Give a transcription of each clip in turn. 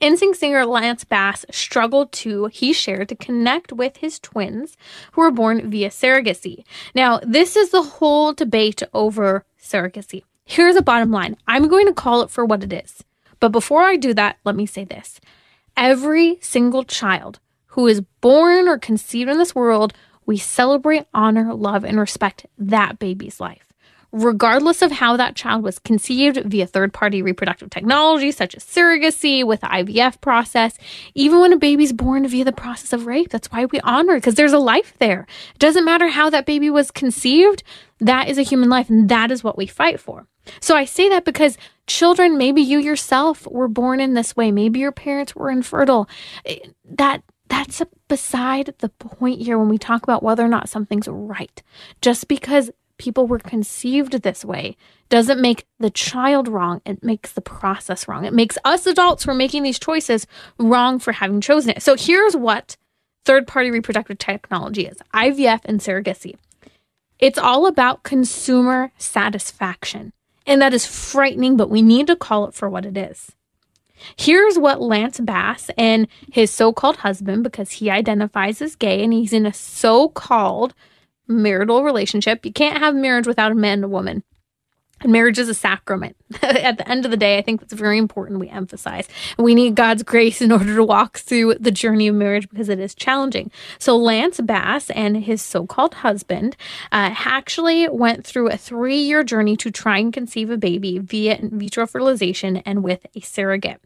NSYNC singer Lance Bass struggled to, he shared, to connect with his twins who were born via surrogacy. Now, this is the whole debate over surrogacy. Here's the bottom line I'm going to call it for what it is. But before I do that, let me say this every single child who is born or conceived in this world, we celebrate, honor, love, and respect that baby's life regardless of how that child was conceived via third party reproductive technology, such as surrogacy with the IVF process, even when a baby's born via the process of rape. That's why we honor it because there's a life there. It doesn't matter how that baby was conceived, that is a human life, and that is what we fight for. So I say that because children, maybe you yourself were born in this way, maybe your parents were infertile. Eh, that that's beside the point here when we talk about whether or not something's right. Just because people were conceived this way doesn't make the child wrong. It makes the process wrong. It makes us adults who are making these choices wrong for having chosen it. So here's what third party reproductive technology is IVF and surrogacy. It's all about consumer satisfaction. And that is frightening, but we need to call it for what it is. Here's what Lance Bass and his so called husband, because he identifies as gay and he's in a so called marital relationship. You can't have marriage without a man and a woman. And marriage is a sacrament. At the end of the day, I think that's very important we emphasize. We need God's grace in order to walk through the journey of marriage because it is challenging. So, Lance Bass and his so called husband uh, actually went through a three year journey to try and conceive a baby via in vitro fertilization and with a surrogate.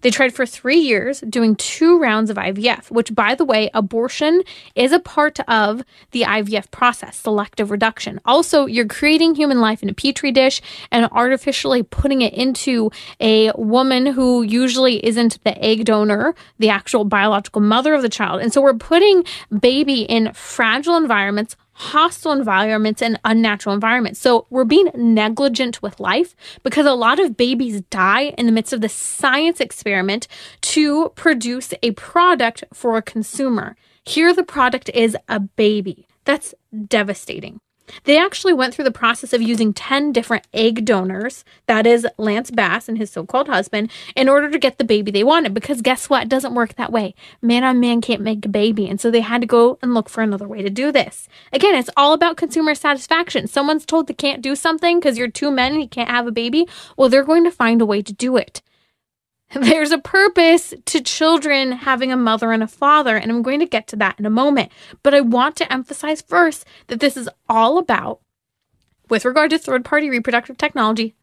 They tried for three years doing two rounds of IVF, which, by the way, abortion is a part of the IVF process, selective reduction. Also, you're creating human life in a petri dish and artificially putting it into a woman who usually isn't the egg donor, the actual biological mother of the child. And so we're putting baby in fragile environments hostile environments and unnatural environments. So we're being negligent with life because a lot of babies die in the midst of the science experiment to produce a product for a consumer. Here, the product is a baby. That's devastating. They actually went through the process of using 10 different egg donors, that is Lance Bass and his so called husband, in order to get the baby they wanted. Because guess what? It doesn't work that way. Man on man can't make a baby. And so they had to go and look for another way to do this. Again, it's all about consumer satisfaction. Someone's told they can't do something because you're two men and you can't have a baby. Well, they're going to find a way to do it. There's a purpose to children having a mother and a father, and I'm going to get to that in a moment. But I want to emphasize first that this is all about, with regard to third party reproductive technology,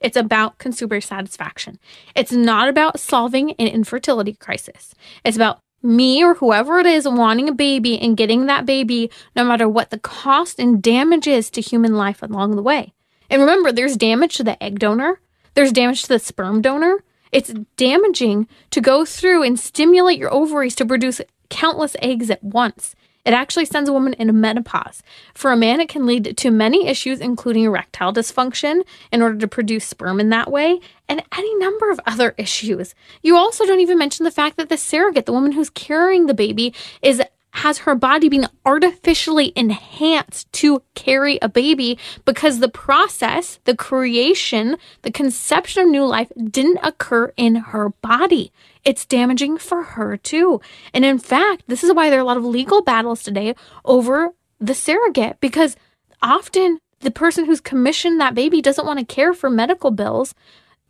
it's about consumer satisfaction. It's not about solving an infertility crisis. It's about me or whoever it is wanting a baby and getting that baby, no matter what the cost and damage is to human life along the way. And remember, there's damage to the egg donor, there's damage to the sperm donor, it's damaging to go through and stimulate your ovaries to produce countless eggs at once. It actually sends a woman into menopause. For a man, it can lead to many issues, including erectile dysfunction, in order to produce sperm in that way, and any number of other issues. You also don't even mention the fact that the surrogate, the woman who's carrying the baby, is has her body being artificially enhanced to carry a baby because the process, the creation, the conception of new life didn't occur in her body. It's damaging for her too. And in fact, this is why there are a lot of legal battles today over the surrogate because often the person who's commissioned that baby doesn't want to care for medical bills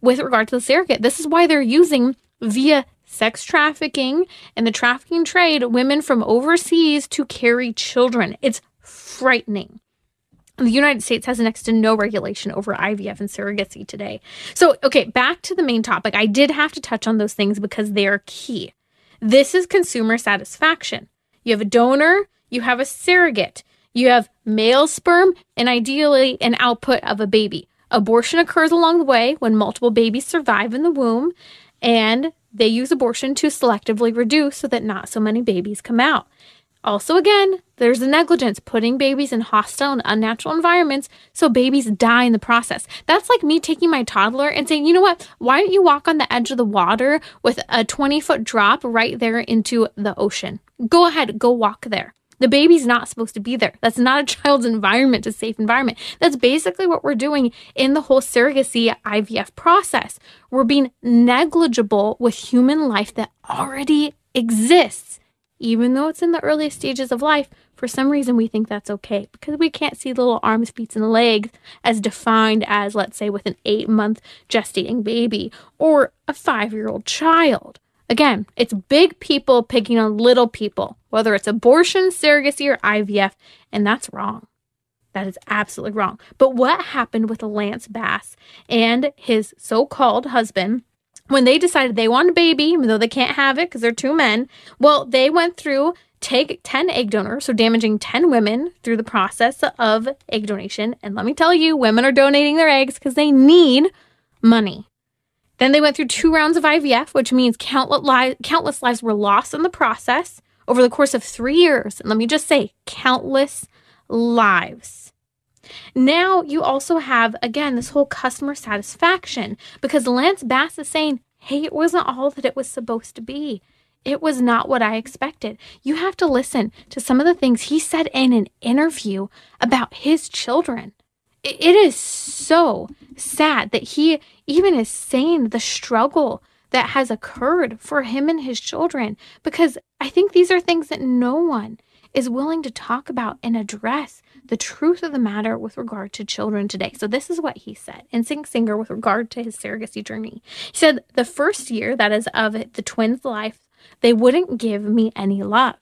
with regard to the surrogate. This is why they're using via sex trafficking and the trafficking trade women from overseas to carry children. It's frightening. The United States has next to no regulation over IVF and surrogacy today. So, okay, back to the main topic. I did have to touch on those things because they are key. This is consumer satisfaction. You have a donor, you have a surrogate, you have male sperm, and ideally an output of a baby. Abortion occurs along the way when multiple babies survive in the womb, and they use abortion to selectively reduce so that not so many babies come out. Also, again, there's the negligence putting babies in hostile and unnatural environments so babies die in the process. That's like me taking my toddler and saying, you know what, why don't you walk on the edge of the water with a 20 foot drop right there into the ocean? Go ahead, go walk there. The baby's not supposed to be there. That's not a child's environment, a safe environment. That's basically what we're doing in the whole surrogacy IVF process. We're being negligible with human life that already exists even though it's in the earliest stages of life, for some reason we think that's okay because we can't see little arms, feet, and legs as defined as, let's say, with an eight month gestating baby or a five year old child. Again, it's big people picking on little people, whether it's abortion, surrogacy, or IVF, and that's wrong. That is absolutely wrong. But what happened with Lance Bass and his so called husband? when they decided they want a baby, even though they can't have it because they're two men, well, they went through take 10 egg donors, so damaging 10 women through the process of egg donation. And let me tell you, women are donating their eggs because they need money. Then they went through two rounds of IVF, which means countless, li- countless lives were lost in the process over the course of three years. And let me just say, countless lives. Now you also have, again, this whole customer satisfaction because Lance Bass is saying, hey, it wasn't all that it was supposed to be. It was not what I expected. You have to listen to some of the things he said in an interview about his children. It is so sad that he even is saying the struggle that has occurred for him and his children because I think these are things that no one is willing to talk about and address the truth of the matter with regard to children today. So, this is what he said NSYNC Singer with regard to his surrogacy journey. He said, The first year, that is of the twins' life, they wouldn't give me any love.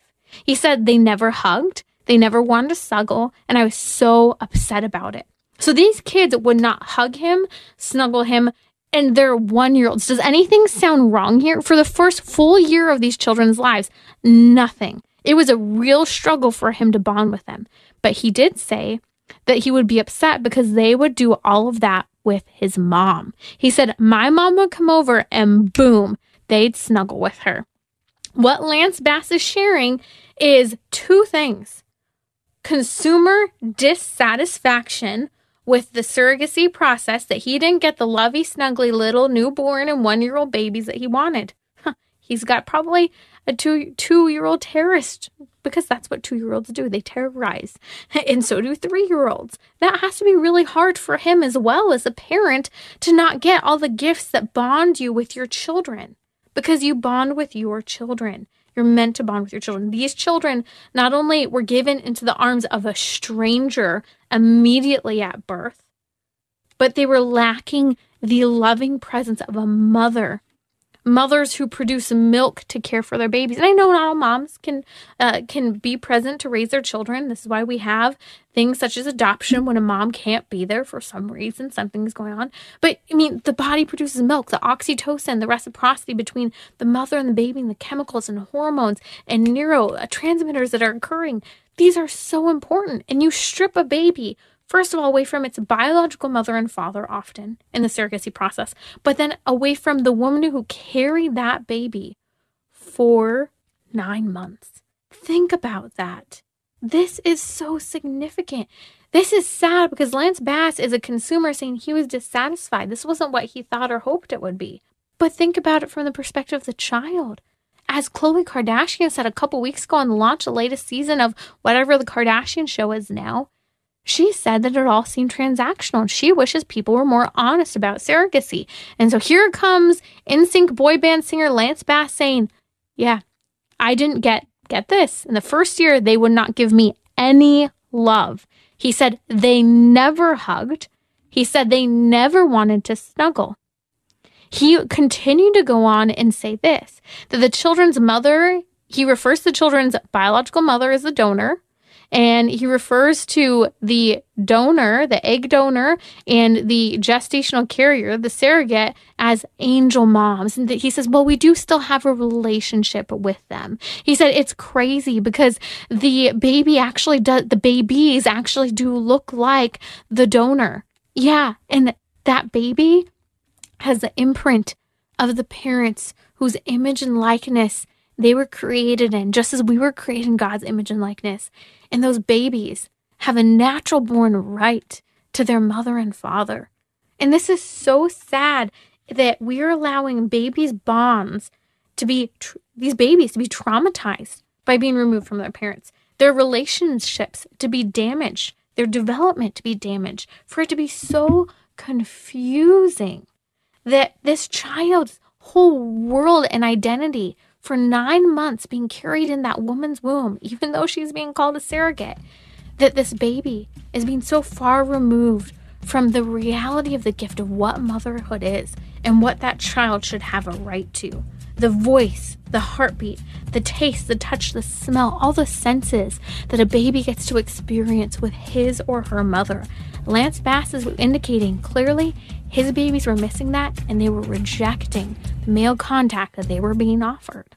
He said they never hugged, they never wanted to snuggle, and I was so upset about it. So, these kids would not hug him, snuggle him, and they're one year olds. Does anything sound wrong here? For the first full year of these children's lives, nothing. It was a real struggle for him to bond with them. But he did say that he would be upset because they would do all of that with his mom. He said, My mom would come over and boom, they'd snuggle with her. What Lance Bass is sharing is two things consumer dissatisfaction with the surrogacy process that he didn't get the lovey, snuggly little newborn and one year old babies that he wanted. He's got probably a two two year old terrorist because that's what two year olds do. They terrorize. And so do three year olds. That has to be really hard for him as well as a parent to not get all the gifts that bond you with your children because you bond with your children. You're meant to bond with your children. These children not only were given into the arms of a stranger immediately at birth, but they were lacking the loving presence of a mother mothers who produce milk to care for their babies. And I know not all moms can uh, can be present to raise their children. This is why we have things such as adoption when a mom can't be there for some reason, something's going on. But I mean, the body produces milk, the oxytocin, the reciprocity between the mother and the baby, and the chemicals and hormones and neurotransmitters that are occurring. These are so important. And you strip a baby first of all, away from its biological mother and father, often in the surrogacy process, but then away from the woman who carried that baby for nine months. Think about that. This is so significant. This is sad because Lance Bass is a consumer saying he was dissatisfied. This wasn't what he thought or hoped it would be. But think about it from the perspective of the child. As Khloe Kardashian said a couple weeks ago on the launch of the latest season of whatever the Kardashian show is now, she said that it all seemed transactional and she wishes people were more honest about surrogacy. And so here comes NSYNC boy band singer Lance Bass saying, Yeah, I didn't get get this. In the first year, they would not give me any love. He said they never hugged. He said they never wanted to snuggle. He continued to go on and say this that the children's mother, he refers to the children's biological mother as the donor, and he refers to the donor, the egg donor, and the gestational carrier, the surrogate, as angel moms. And he says, well, we do still have a relationship with them. He said it's crazy because the baby actually does, the babies actually do look like the donor. Yeah. And that baby has the imprint of the parents whose image and likeness they were created in, just as we were created in God's image and likeness. And those babies have a natural born right to their mother and father. And this is so sad that we're allowing babies' bonds to be, tr- these babies to be traumatized by being removed from their parents, their relationships to be damaged, their development to be damaged, for it to be so confusing that this child's whole world and identity for nine months being carried in that woman's womb, even though she's being called a surrogate, that this baby is being so far removed from the reality of the gift of what motherhood is and what that child should have a right to. The voice, the heartbeat, the taste, the touch, the smell, all the senses that a baby gets to experience with his or her mother. Lance Bass is indicating clearly his babies were missing that and they were rejecting the male contact that they were being offered.